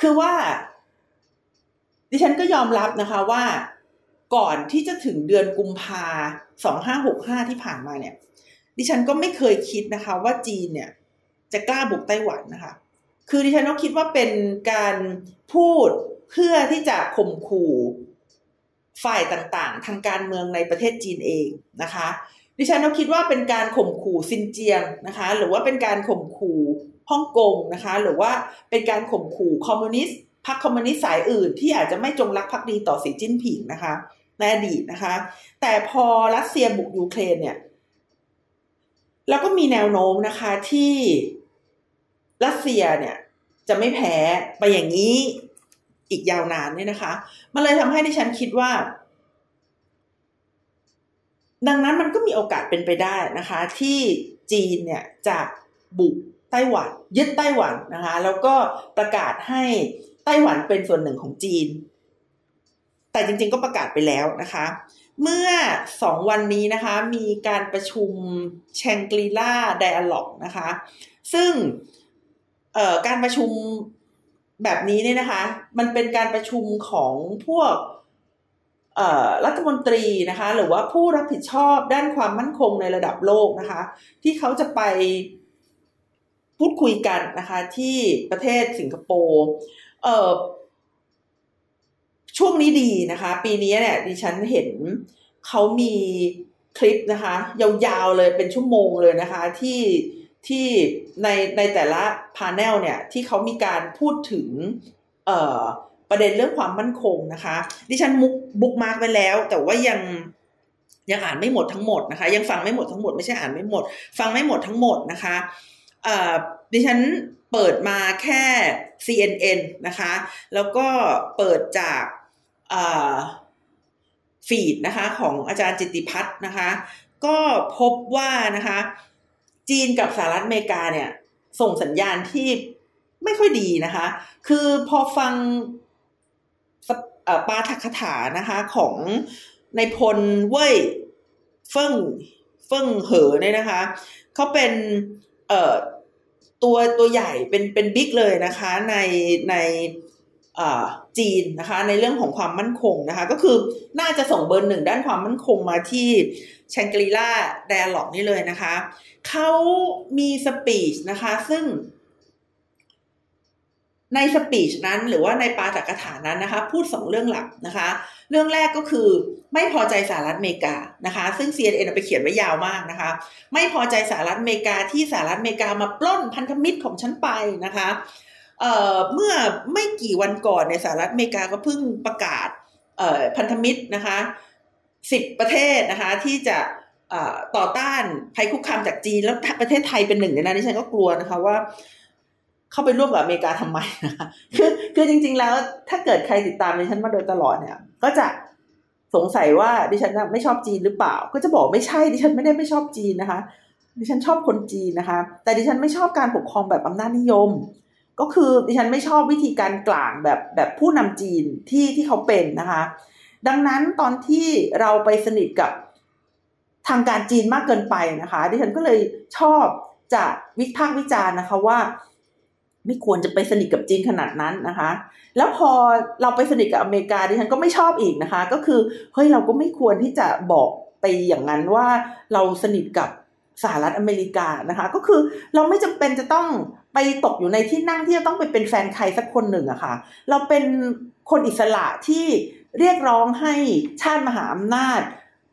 คือว่า ดิฉันก็ยอมรับนะคะว่า ก่อนที่จะถึงเดือนกุมภาสองห้าหกห้าที่ผ่านมาเนี่ย ดิฉันก็ไม่เคยคิดนะคะ ว่าจีนเนี่ย จะกล้าบุกไต้หวันนะคะ คือดิฉันก็คิดว่าเป็นการพูดเพื่อที่จะข่มขู่ฝ่ายต่างๆ ทางการเมืองในประเทศจีนเองนะคะ ดิฉันก็คิดว่าเป็นการข่มขู่ซินเจียงนะคะ หรือว่าเป็นการข่มขู่ฮ่องกงนะคะ หรือว่าเป็นการข่มขู่คอมมิวนิสต์พรรคคอมมิวนิสต์สายอื่นที่อาจจะไม่จงรักภักดีต่อสีจิ้นผิงนะคะ ในอดีตนะคะ แต่พอรัสเซียบุกยูเครนเนี่ยเราก็มีแนวโน้มนะคะที่รัสเซียเนี่ยจะไม่แพ้ไปอย่างนี้อีกยาวนานเนี่ยนะคะ มันเลยทำให้ดิฉันคิดว่า ดังนั้นมันก็มีโอกาสเป็นไปได้นะคะ ที่จีนเนี่ยจะบุกไต้หวันยึดไต้หวันนะคะ แล้วก็ประกาศให้ไต้หวันเป็นส่วนหนึ่งของจีน แต่จริงๆก็ประกาศไปแล้วนะคะ เมื่อสองวันนี้นะคะมีการประชุมแชงกรีล่าไดอะล็อกนะคะ ซึ่งการประชุมแบบนี้เนี่ยนะคะ มันเป็นการประชุมของพวกรัฐมนตรีนะคะ หรือว่าผู้รับผิดชอบด้านความมั่นคงในระดับโลกนะคะ ที่เขาจะไปพูดคุยกันนะคะที่ประเทศสิงคโปร์ ช่วงนี้ดีนะคะ ปีนี้เนี่ยดิฉันเห็นเขามีคลิปนะคะ ยาวๆเลยเป็นชั่วโมงเลยนะคะ ที่ที่ในในแต่ละ panel เนี่ย ที่เขามีการพูดถึง เอ่อประเด็นเรื่องความมั่นคงนะคะ ดิฉัน bookmark ไปแล้ว แต่ว่ายังยังอ่านไม่หมดทั้งหมดนะคะ ยังฟังไม่หมดทั้งหมดไม่ใช่อ่านไม่หมด ฟังไม่หมดทั้งหมดนะคะเอ่อดิฉันเปิดมาแค่ CNN นะคะ แล้วก็เปิดจาก ฟีดนะคะของอาจารย์จิติพัฒน์นะคะ ก็พบว่านะคะ จีนกับสหรัฐอเมริกาเนี่ย ส่งสัญญาณที่ไม่ค่อยดีนะคะ คือพอฟังปาทักถานะคะของในพลเว่ยเฟิ่งเฟิ่งเหอเนี่ยนะคะเขาเป็นเอ่อตัวตัวใหญ่เป็นเป็นบิ๊กเลยนะคะในใน จีนนะคะในเรื่องของความมั่นคงนะคะก็คือน่าจะส่งเบอร์หนึ่งด้านความมั่นคงมาที่แชงกรีล่าไดอะล็อกนี่เลยนะคะเขามีสปีชนะคะซึ่ง ในสปีชนั้นหรือว่าในปาจักถานั้นนะคะ พูดสองเรื่องหลักนะคะ เรื่องแรกก็คือไม่พอใจสหรัฐอเมริกานะคะ ซึ่ง CNN ไปเขียนไว้ยาวมากนะคะ ไม่พอใจสหรัฐอเมริกาที่สหรัฐอเมริกามาปล้นพันธมิตรของฉันไปนะคะ เเมื่อไม่กี่วันก่อนในสหรัฐอเมริกาก็เพิ่งประกาศพันธมิตรนะคะสิบประเทศนะคะที่จะต่อต้านภัยคุกคามจากจีน แล้วประเทศไทยเป็นหนึ่งในนั้นดิฉันก็กลัวนะคะว่า เข้าไปร่วมกับอเมริกาทำไมนะคะคือคือจริง ๆ แล้วถ้าเกิดใครติดตามดิฉันมาโดยตลอดเนี่ย ก็จะสงสัยว่าดิฉันไม่ชอบจีนหรือเปล่า ก็จะบอกไม่ใช่ดิฉันไม่ได้ไม่ชอบจีนนะคะ ดิฉันชอบคนจีนนะคะ แต่ดิฉันไม่ชอบการปกครองแบบอำนาจนิยม ก็คือดิฉันไม่ชอบวิธีการกลางแบบแบบผู้นำจีนที่ที่เขาเป็นนะคะ ดังนั้นตอนที่เราไปสนิทกับทางการจีนมากเกินไปนะคะ ดิฉันก็เลยชอบจะวิพากษ์วิจารณ์นะคะว่า ไม่ควรจะไปสนิทกับจีนขนาดนั้นนะคะ แล้วพอเราไปสนิทกับอเมริกาดิฉันก็ไม่ชอบอีกนะคะ ก็คือเฮ้ยเราก็ไม่ควรที่จะบอกไปอย่างนั้นว่าเราสนิทกับสหรัฐอเมริกานะคะ ก็คือเราไม่จำเป็นจะต้อง ไปตกอยู่ในที่นั่งที่จะต้องไปเป็นแฟนใครสักคนหนึ่งอะคะ่ะ เราเป็นคนอิสระที่เรียกร้องให้ชาติมหาอำนาจ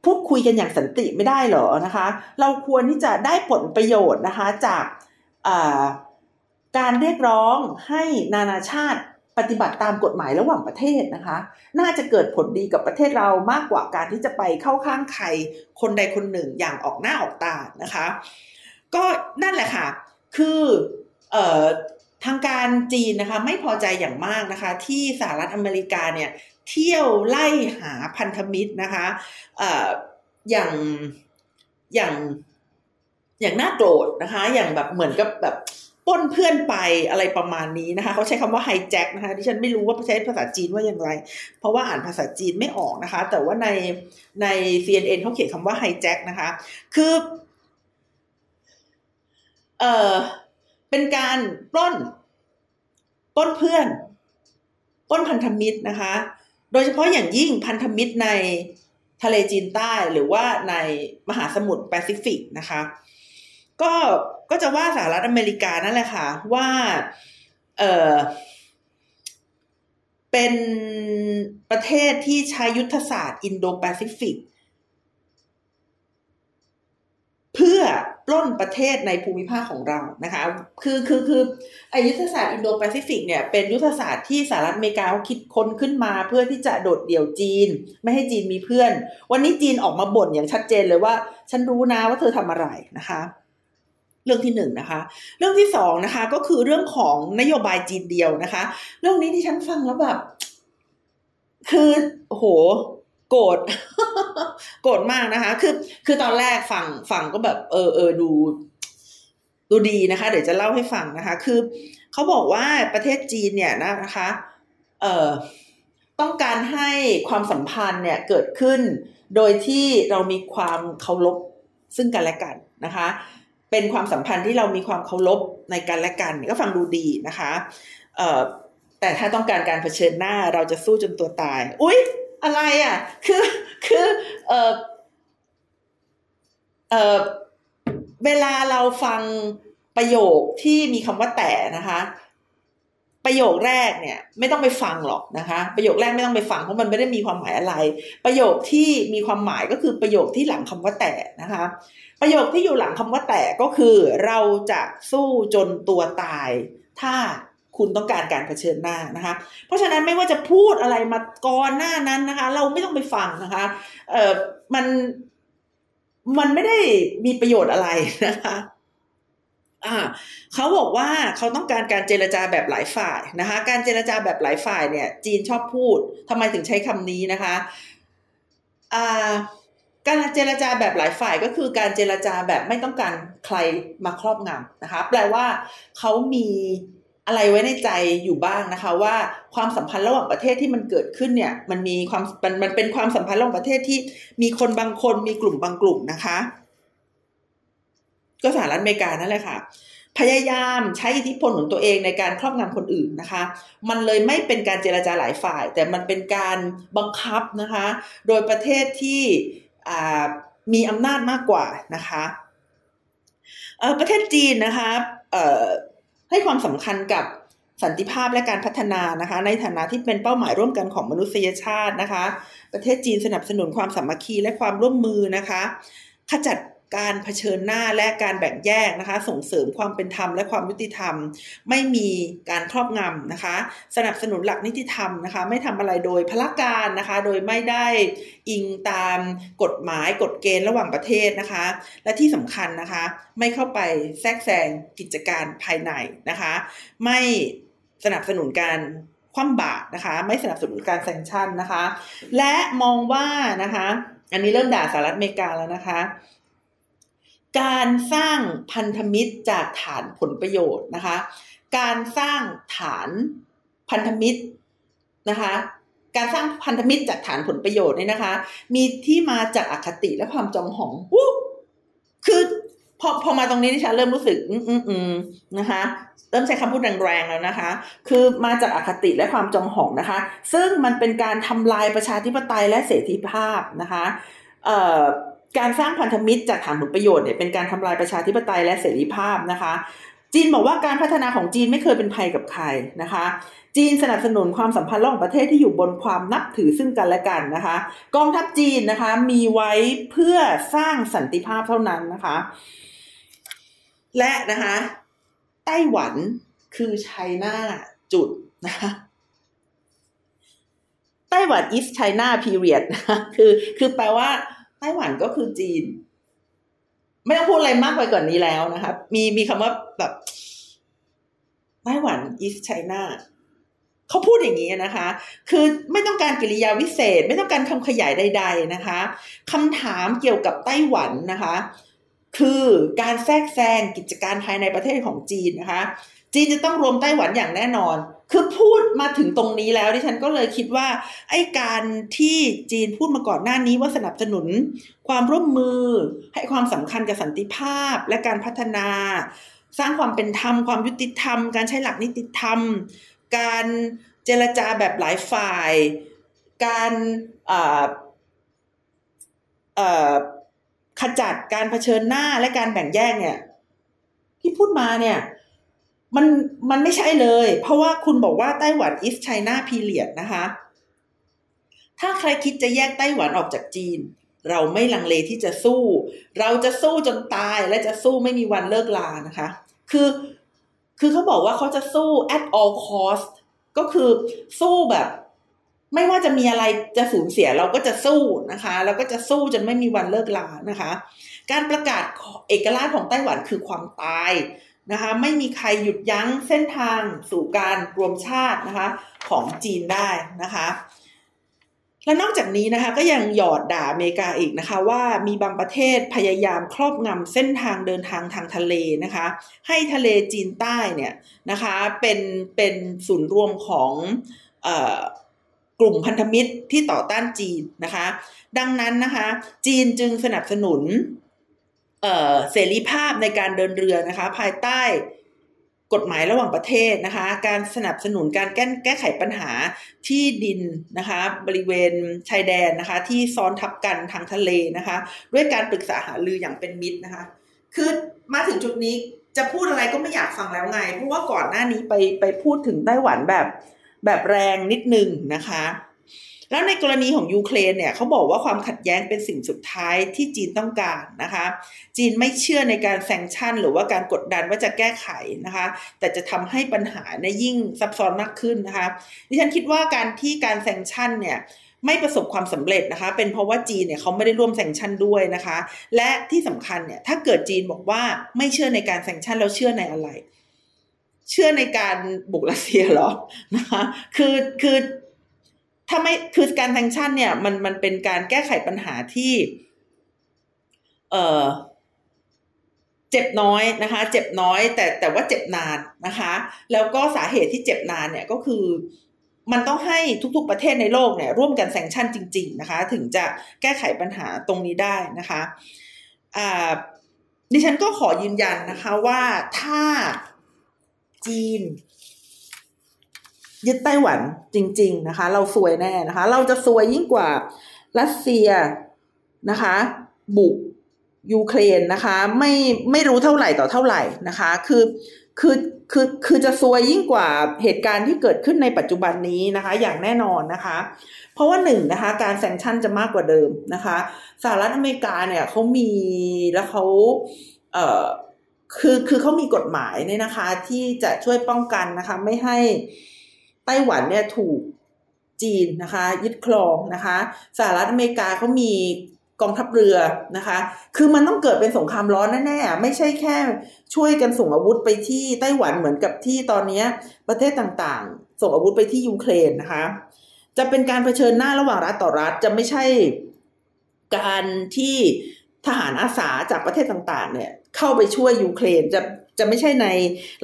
พูดคุยกันอย่างสันติไม่ได้เหรอนะคะ เราควรที่จะได้ผลประโยชน์นะคะจากการเรียกร้องให้นานาชาติปฏิบัติตามกฎหมายระหว่างประเทศนะคะ น่าจะเกิดผลดีกับประเทศเรามากกว่าการที่จะไปเข้าข้างใครคนใดคนหนึ่งอย่างออกหน้าออกตานะคะ ก็นั่นแหละค่ะ คือเอ่อ ทางการจีนนะคะไม่พอใจอย่างมากนะคะ ที่สหรัฐอเมริกาเนี่ยเที่ยวไล่หาพันธมิตรนะคะออย่างอย่างอย่างน่าโกรธนะคะ อย่างแบบเหมือนกับแบบป้นเพื่อนไปอะไรประมาณนี้นะคะ เขาใช้คำว่าไฮแจ็คนะคะที่ฉันไม่รู้ว่าใช้ภาษาจีนว่าอย่างไร เพราะว่าอ่านภาษาจีนไม่ออกนะคะ แต่ว่าในใน CNN เขาเขียนคำว่าไฮแจ็คนะคะ คือ เอ่อ เป็นการปล้นปล้นเพื่อนปล้นพันธมิตรนะคะ โดยเฉพาะอย่างยิ่งพันธมิตรในทะเลจีนใต้หรือว่าในมหาสมุทรแปซิฟิกนะคะ ก็ก็จะว่าสหรัฐอเมริกานั่นแหละค่ะ ว่าเออเป็นประเทศที่ใช้ยุทธศาสตร์อินโดแปซิฟิก เพื่อปล้นประเทศในภูมิภาคของเรานะคะ คือคือคือไอ้ยุทธศาสตร์อินโดแปซิฟิกเนี่ยเป็นยุทธศาสตร์ที่สหรัฐอเมริกาเขาคิดค้นขึ้นมา เพื่อที่จะโดดเดี่ยวจีน ไม่ให้จีนมีเพื่อน วันนี้จีนออกมาบ่นอย่างชัดเจนเลยว่า ฉันรู้นะว่าเธอทำอะไรนะคะ เรื่องที่หนึ่งนะคะ เรื่องที่สองนะคะ ก็คือเรื่องของนโยบายจีนเดียวนะคะ เรื่องนี้ที่ฉันฟังแล้วแบบ คือโห โกรธโกรธมากนะคะ คือคือตอนแรกฟังฟังก็แบบ เออเออดูดูดีนะคะ เดี๋ยวจะเล่าให้ฟังนะคะ คือเขาบอกว่าประเทศจีนเนี่ยนะคะ เอ่อต้องการให้ความสัมพันธ์เนี่ยเกิดขึ้น โดยที่เรามีความเคารพซึ่งกันและกันนะคะ เป็นความสัมพันธ์ที่เรามีความเคารพในกันและกันก็ฟังดูดีนะคะ เอ่อแต่ถ้าต้องการการเผชิญหน้าเราจะสู้จนตัวตาย อุ๊ย อะไรอะ คือคือเออเออเวลาเราฟังประโยคที่มีคำว่าแต่นะคะ ประโยคแรกเนี่ย ไม่ต้องไปฟังหรอกนะคะ ประโยคแรกไม่ต้องไปฟังเพราะมันไม่ได้มีความหมายอะไร ประโยคที่มีความหมายก็คือประโยคที่หลังคำว่าแต่นะคะ ประโยคที่อยู่หลังคำว่าแต่ก็คือ เราจะสู้จนตัวตาย ถ้า คุณต้องการการเผชิญหน้านะคะ เพราะฉะนั้นไม่ว่าจะพูดอะไรมาก่อนหน้านั้นนะคะ เราไม่ต้องไปฟังนะคะ เออมันมันไม่ได้มีประโยชน์อะไรนะคะอ่าเขาบอกว่าเขาต้องการการเจรจาแบบหลายฝ่ายนะคะ การเจรจาแบบหลายฝ่ายเนี่ย จีนชอบพูดทำไมถึงใช้คำนี้นะคะอ่าการเจรจาแบบหลายฝ่ายก็คือการเจรจาแบบไม่ต้องการใครมาครอบงำนะคะ แปลว่าเขามี อะไรไว้ในใจอยู่บ้างนะคะ ว่าความสัมพันธ์ระหว่างประเทศที่มันเกิดขึ้นเนี่ย มันมีความมันมันเป็นความสัมพันธ์ระหว่างประเทศที่มีคนบางคนมีกลุ่มบางกลุ่มนะคะ ก็สหรัฐอเมริกานั่นแหละค่ะ พยายามใช้อิทธิพลของตัวเองในการครอบงำคนอื่นนะคะ มันเลยไม่เป็นการเจรจาหลายฝ่าย แต่มันเป็นการบังคับนะคะ โดยประเทศที่มีอำนาจมากกว่านะคะประเทศจีนนะคะ ให้ความสำคัญกับสันติภาพและการพัฒนานะคะ ในฐานะที่เป็นเป้าหมายร่วมกันของมนุษยชาตินะคะ ประเทศจีนสนับสนุนความสามัคคีและความร่วมมือนะคะ ขจัด การเผชิญหน้าและการแบ่งแยกนะคะ ส่งเสริมความเป็นธรรมและความยุติธรรม ไม่มีการครอบงำนะคะ สนับสนุนหลักนิติธรรมนะคะ ไม่ทำอะไรโดยพละการนะคะ โดยไม่ได้อิงตามกฎหมายกฎเกณฑ์ระหว่างประเทศนะคะ และที่สำคัญนะคะ ไม่เข้าไปแทรกแซงกิจการภายในนะคะ ไม่สนับสนุนการคว่ำบาตรนะคะ ไม่สนับสนุนการแซงชั่นนะคะ และมองว่านะคะ อันนี้เริ่มด่าสหรัฐอเมริกาแล้วนะคะ การสร้างพันธมิตรจากฐานผลประโยชน์นะคะ การสร้างฐานพันธมิตรนะคะ การสร้างพันธมิตรจากฐานผลประโยชน์เนี่ยนะคะ มีที่มาจากอคติและความจองหองวู้คือพอพอมาตรงนี้ที่ฉันเริ่มรู้สึก อืมอืมอืมนะคะ เริ่มใช้คำพูดแรงๆแล้วนะคะ คือมาจากอคติและความจองหองนะคะ ซึ่งมันเป็นการทำลายประชาธิปไตยและเสรีภาพนะคะ เอ่อ การสร้างพันธมิตรจากฐานผลประโยชน์เนี่ยเป็นการทำลายประชาธิปไตยและเสรีภาพนะคะ จีนบอกว่าการพัฒนาของจีนไม่เคยเป็นภัยกับใครนะคะ จีนสนับสนุนความสัมพันธ์ระหว่างประเทศที่อยู่บนความนับถือซึ่งกันและกันนะคะ กองทัพจีนนะคะมีไว้เพื่อสร้างสันติภาพเท่านั้นนะคะ และนะคะไต้หวันคือไชน่าจุดนะคะไต้หวัน is China period นะคะคือคือแปลว่า ไต้หวันก็คือจีน ไม่ต้องพูดอะไรมากไปกว่านนี้แล้วนะครับมีมีคำว่าแบบไต้หวัน is China เขาพูดอย่างนี้นะคะ คือไม่ต้องการกิริยาวิเศษ ไม่ต้องการคำขยายใด ๆนะคะคำถามเกี่ยวกับไต้หวันนะคะ คือการแทรกแซงกิจการภายในประเทศของจีนนะคะ จีนจะต้องรวมไต้หวันอย่างแน่นอน คือพูดมาถึงตรงนี้แล้วดิฉันก็เลยคิดว่า ไอ้การที่จีนพูดมาก่อนหน้านี้ว่าสนับสนุน ความร่วมมือ ให้ความสำคัญกับสันติภาพและการพัฒนา สร้างความเป็นธรรม ความยุติธรรม การใช้หลักนิติธรรม การเจรจาแบบหลายฝ่าย การขจัดการเผชิญหน้าและการแบ่งแยกเนี่ย ที่พูดมาเนี่ย มันมันไม่ใช่เลย เพราะว่าคุณบอกว่าไต้หวัน is China period นะคะ ถ้าใครคิดจะแยกไต้หวันออกจากจีน เราไม่ลังเลที่จะสู้ เราจะสู้จนตายและจะสู้ไม่มีวันเลิกลานะคะ คือคือเขาบอกว่าเขาจะสู้ at all cost ก็คือสู้แบบ ไม่ว่าจะมีอะไรจะสูญเสียเราก็จะสู้นะคะเราก็จะสู้จนไม่มีวันเลิกลานะคะ การประกาศเอกราชของไต้หวันคือความตาย นะคะไม่มีใครหยุดยั้งเส้นทางสู่การรวมชาตินะคะของจีนได้นะคะ และนอกจากนี้นะคะก็ยังหยอดด่าอเมริกาอีกนะคะ ว่ามีบางประเทศพยายามครอบงำเส้นทางเดินทางทางทะเลนะคะ ให้ทะเลจีนใต้เนี่ยนะคะเป็นเป็นศูนย์รวมของกลุ่มพันธมิตรที่ต่อต้านจีนนะคะ ดังนั้นนะคะ จีนจึงสนับสนุน เสรีภาพในการเดินเรือนะคะ ภายใต้กฎหมายระหว่างประเทศนะคะ การสนับสนุนการแก้แก้ไขปัญหาที่ดินนะคะ บริเวณชายแดนนะคะ ที่ซ้อนทับกันทางทะเลนะคะ ด้วยการปรึกษาหารืออย่างเป็นมิตรนะคะ คือมาถึงจุดนี้จะพูดอะไรก็ไม่อยากฟังแล้วไง เพราะว่าก่อนหน้านี้ไปไปพูดถึงไต้หวันแบบแบบแรงนิดนึงนะคะ แล้วในกรณีของยูเครนเนี่ยเขาบอกว่าความขัดแย้งเป็นสิ่งสุดท้ายที่จีนต้องการนะคะ จีนไม่เชื่อในการแซงชั่น หรือว่าการกดดันว่าจะแก้ไขนะคะ แต่จะทำให้ปัญหาในยิ่งซับซ้อนมากขึ้นนะคะ ดิฉันคิดว่าการที่การแซงชั่นเนี่ยไม่ประสบความสำเร็จนะคะ เป็นเพราะว่าจีนเนี่ยเขาไม่ได้ร่วมแซงชั่นด้วยนะคะ และที่สำคัญเนี่ยถ้าเกิดจีนบอกว่าไม่เชื่อในการแซงชั่นแล้วเชื่อในอะไร เชื่อในการบุกรัสเซียหรอนะคะ คือคือ ถ้าไม่คือการแซงชั่นเนี่ยมันมันเป็นการแก้ไขปัญหาที่ เออเจ็บน้อยนะคะ เจ็บน้อย แต่แต่ว่าเจ็บนานนะคะ แล้วก็สาเหตุที่เจ็บนานเนี่ยก็คือมันต้องให้ทุกๆประเทศในโลกเนี่ยร่วมกันแซงชั่นจริง ๆ นะคะ ถึงจะแก้ไขปัญหาตรงนี้ได้นะคะอ่าดิฉันก็ขอยืนยันนะคะว่าถ้าจีน ยึดไต้หวันจริง ๆ นะคะ เราซวยแน่นะคะ เราจะซวยยิ่งกว่ารัสเซียนะคะ บุกยูเครนนะคะ ไม่ไม่รู้เท่าไหร่ต่อเท่าไหร่นะคะ คือคือคือคือจะซวยยิ่งกว่าเหตุการณ์ที่เกิดขึ้นในปัจจุบันนี้นะคะ อย่างแน่นอนนะคะ เพราะว่าหนึ่งนะคะ การแซงชั่นจะมากกว่าเดิมนะคะสหรัฐอเมริกาเนี่ยเขามีแล้วเขาเอ่อคือคือเขามีกฎหมายเนี่ยนะคะ ที่จะช่วยป้องกันนะคะ ไม่ให้ ต้หวันเนี่ยถูกจีนนะคะยึดครองนะคะสหรัฐอเมริกาเขามีกองทัพเรือนะคะ คือมันต้องเกิดเป็นสงครามร้อนแน่ๆ ไม่ใช่แค่ช่วยกันส่งอาวุธไปที่ไต้หวันเหมือนกับที่ตอนนี้ประเทศต่างๆ ส่งอาวุธไปที่ยูเครนนะคะ จะเป็นการเผชิญหน้าระหว่างรัฐต่อรัฐจะไม่ใช่การที่ทหารอาสาจากประเทศต่างๆ เนี่ยเข้าไปช่วยยูเครนจะ จะไม่ใช่ใน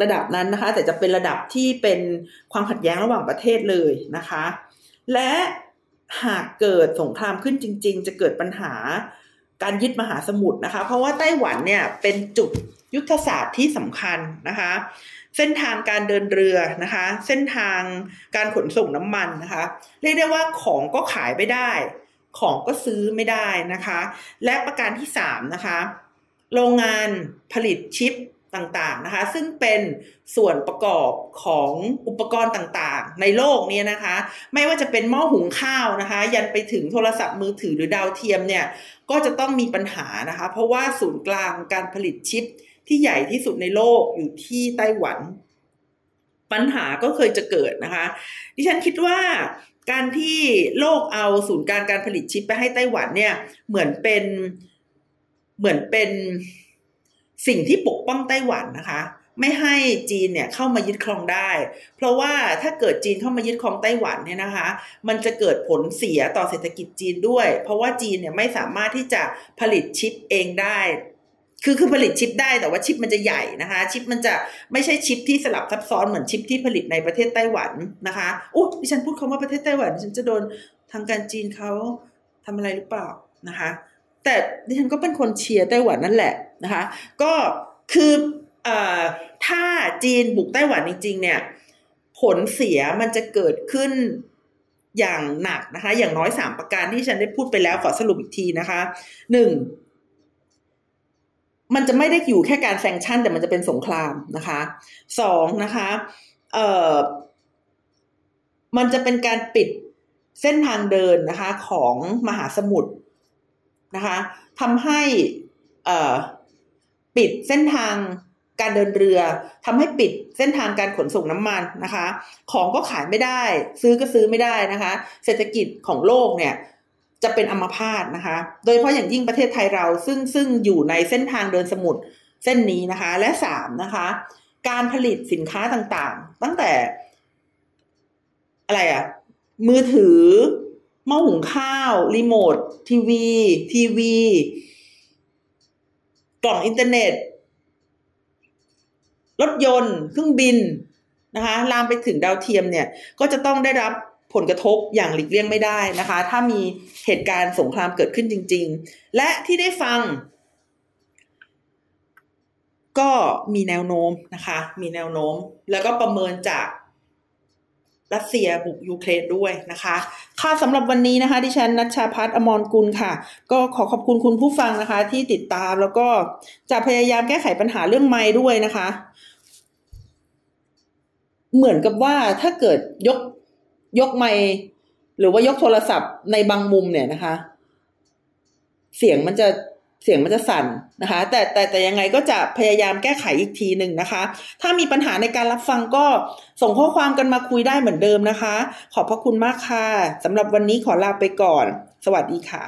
ระดับนั้นนะคะ แต่จะเป็นระดับที่เป็นความขัดแย้งระหว่างประเทศเลยนะคะ และหากเกิดสงครามขึ้นจริง ๆ จะเกิดปัญหาการยึดมหาสมุทรนะคะ เพราะว่าไต้หวันเนี่ยเป็นจุดยุทธศาสตร์ที่สำคัญนะคะ เส้นทางการเดินเรือนะคะ เส้นทางการขนส่งน้ำมันนะคะ เรียกได้ว่าของก็ขายไม่ได้ ของก็ซื้อไม่ได้นะคะ และประการที่สามนะคะ โรงงานผลิตชิป ต่างๆนะคะ ซึ่งเป็นส่วนประกอบของอุปกรณ์ต่างๆ ในโลกนี้นะคะ ไม่ว่าจะเป็นหม้อหุงข้าวนะคะ ยันไปถึงโทรศัพท์มือถือหรือดาวเทียมเนี่ยก็จะต้องมีปัญหานะคะ เพราะว่าศูนย์กลางการผลิตชิปที่ใหญ่ที่สุดในโลกอยู่ที่ไต้หวัน ปัญหาก็เคยจะเกิดนะคะ ดิฉันคิดว่าการที่โลกเอาศูนย์กลางการผลิตชิปไปให้ไต้หวันเนี่ยเหมือนเป็นเหมือนเป็น สิ่งที่ปกป้องไต้หวันนะคะ ไม่ให้จีนเนี่ยเข้ามายึดครองได้ เพราะว่าถ้าเกิดจีนเข้ามายึดครองไต้หวันเนี่ยนะคะ มันจะเกิดผลเสียต่อเศรษฐกิจจีนด้วย เพราะว่าจีนเนี่ยไม่สามารถที่จะผลิตชิปเองได้คือคือผลิตชิปได้แต่ว่าชิปมันจะใหญ่นะคะ ชิปมันจะไม่ใช่ชิปที่สลับซับซ้อนเหมือนชิปที่ผลิตในประเทศไต้หวันนะคะอู้ดิฉันพูดคำว่าประเทศไต้หวันฉันจะโดนทางการจีนเขาทำอะไรหรือเปล่านะคะ แต่ดิฉันก็เป็นคนเชียร์ไต้หวันนั่นแหละนะคะ ก็คืออถ้าจีนบุกไต้หวันจริง ๆ เนี่ย ผลเสียมันจะเกิดขึ้นอย่างหนักนะคะ อย่างน้อยสามประการที่ฉันได้พูดไปแล้วขอสรุปอีกทีนะคะหนึ่งมันจะไม่ได้อยู่แค่การแซงชั่น แต่มันจะเป็นสงครามนะคะสองนะคะเอ่อมันจะเป็นการปิดเส้นทางเดินนะคะ ของมหาสมุทร นะคะทำให้ปิดเส้นทางการเดินเรือทำให้ปิดเส้นทางการขนส่งน้ำมันนะคะ ของก็ขายไม่ได้ ซื้อก็ซื้อไม่ได้นะคะ เศรษฐกิจของโลกเนี่ยจะเป็นอัมพาตนะคะ โดยเฉพาะอย่างยิ่งประเทศไทยเราซึ่งซึ่งอยู่ในเส้นทางเดินสมุทรเส้นนี้นะคะ และสามนะคะ การผลิตสินค้าต่างๆ ตั้งแต่อะไรอะมือถือ หม้อหุงข้าว รีโมท ทีวี ทีวี กล่องอินเทอร์เน็ต รถยนต์ เครื่องบินนะคะลามไปถึงดาวเทียมเนี่ย ก็จะต้องได้รับผลกระทบอย่างหลีกเลี่ยงไม่ได้นะคะ ถ้ามีเหตุการณ์สงครามเกิดขึ้นจริง ๆ และที่ได้ฟัง ก็มีแนวโน้มนะคะ มีแนวโน้ม แล้วก็ประเมินจาก รัสเซียบุกยูเครนด้วยนะคะ ค่ะสำหรับวันนี้นะคะดิฉันนัชชาพัฒอมรกุลค่ะ ก็ขอขอบคุณคุณผู้ฟังนะคะ ที่ติดตามแล้วก็จะพยายามแก้ไขปัญหาเรื่องไม้ด้วยนะคะ เหมือนกับว่าถ้าเกิดยกยกไม้หรือว่ายกโทรศัพท์ในบางมุมเนี่ยนะคะ เสียงมันจะ เสียงมันจะสั่นนะคะ แต่แต่แต่ยังไงก็จะพยายามแก้ไขอีกทีหนึ่งนะคะ ถ้ามีปัญหาในการรับฟังก็ส่งข้อความกันมาคุยได้เหมือนเดิมนะคะ ขอบพระคุณมากค่ะสำหรับวันนี้ขอลาไปก่อน สวัสดีค่ะ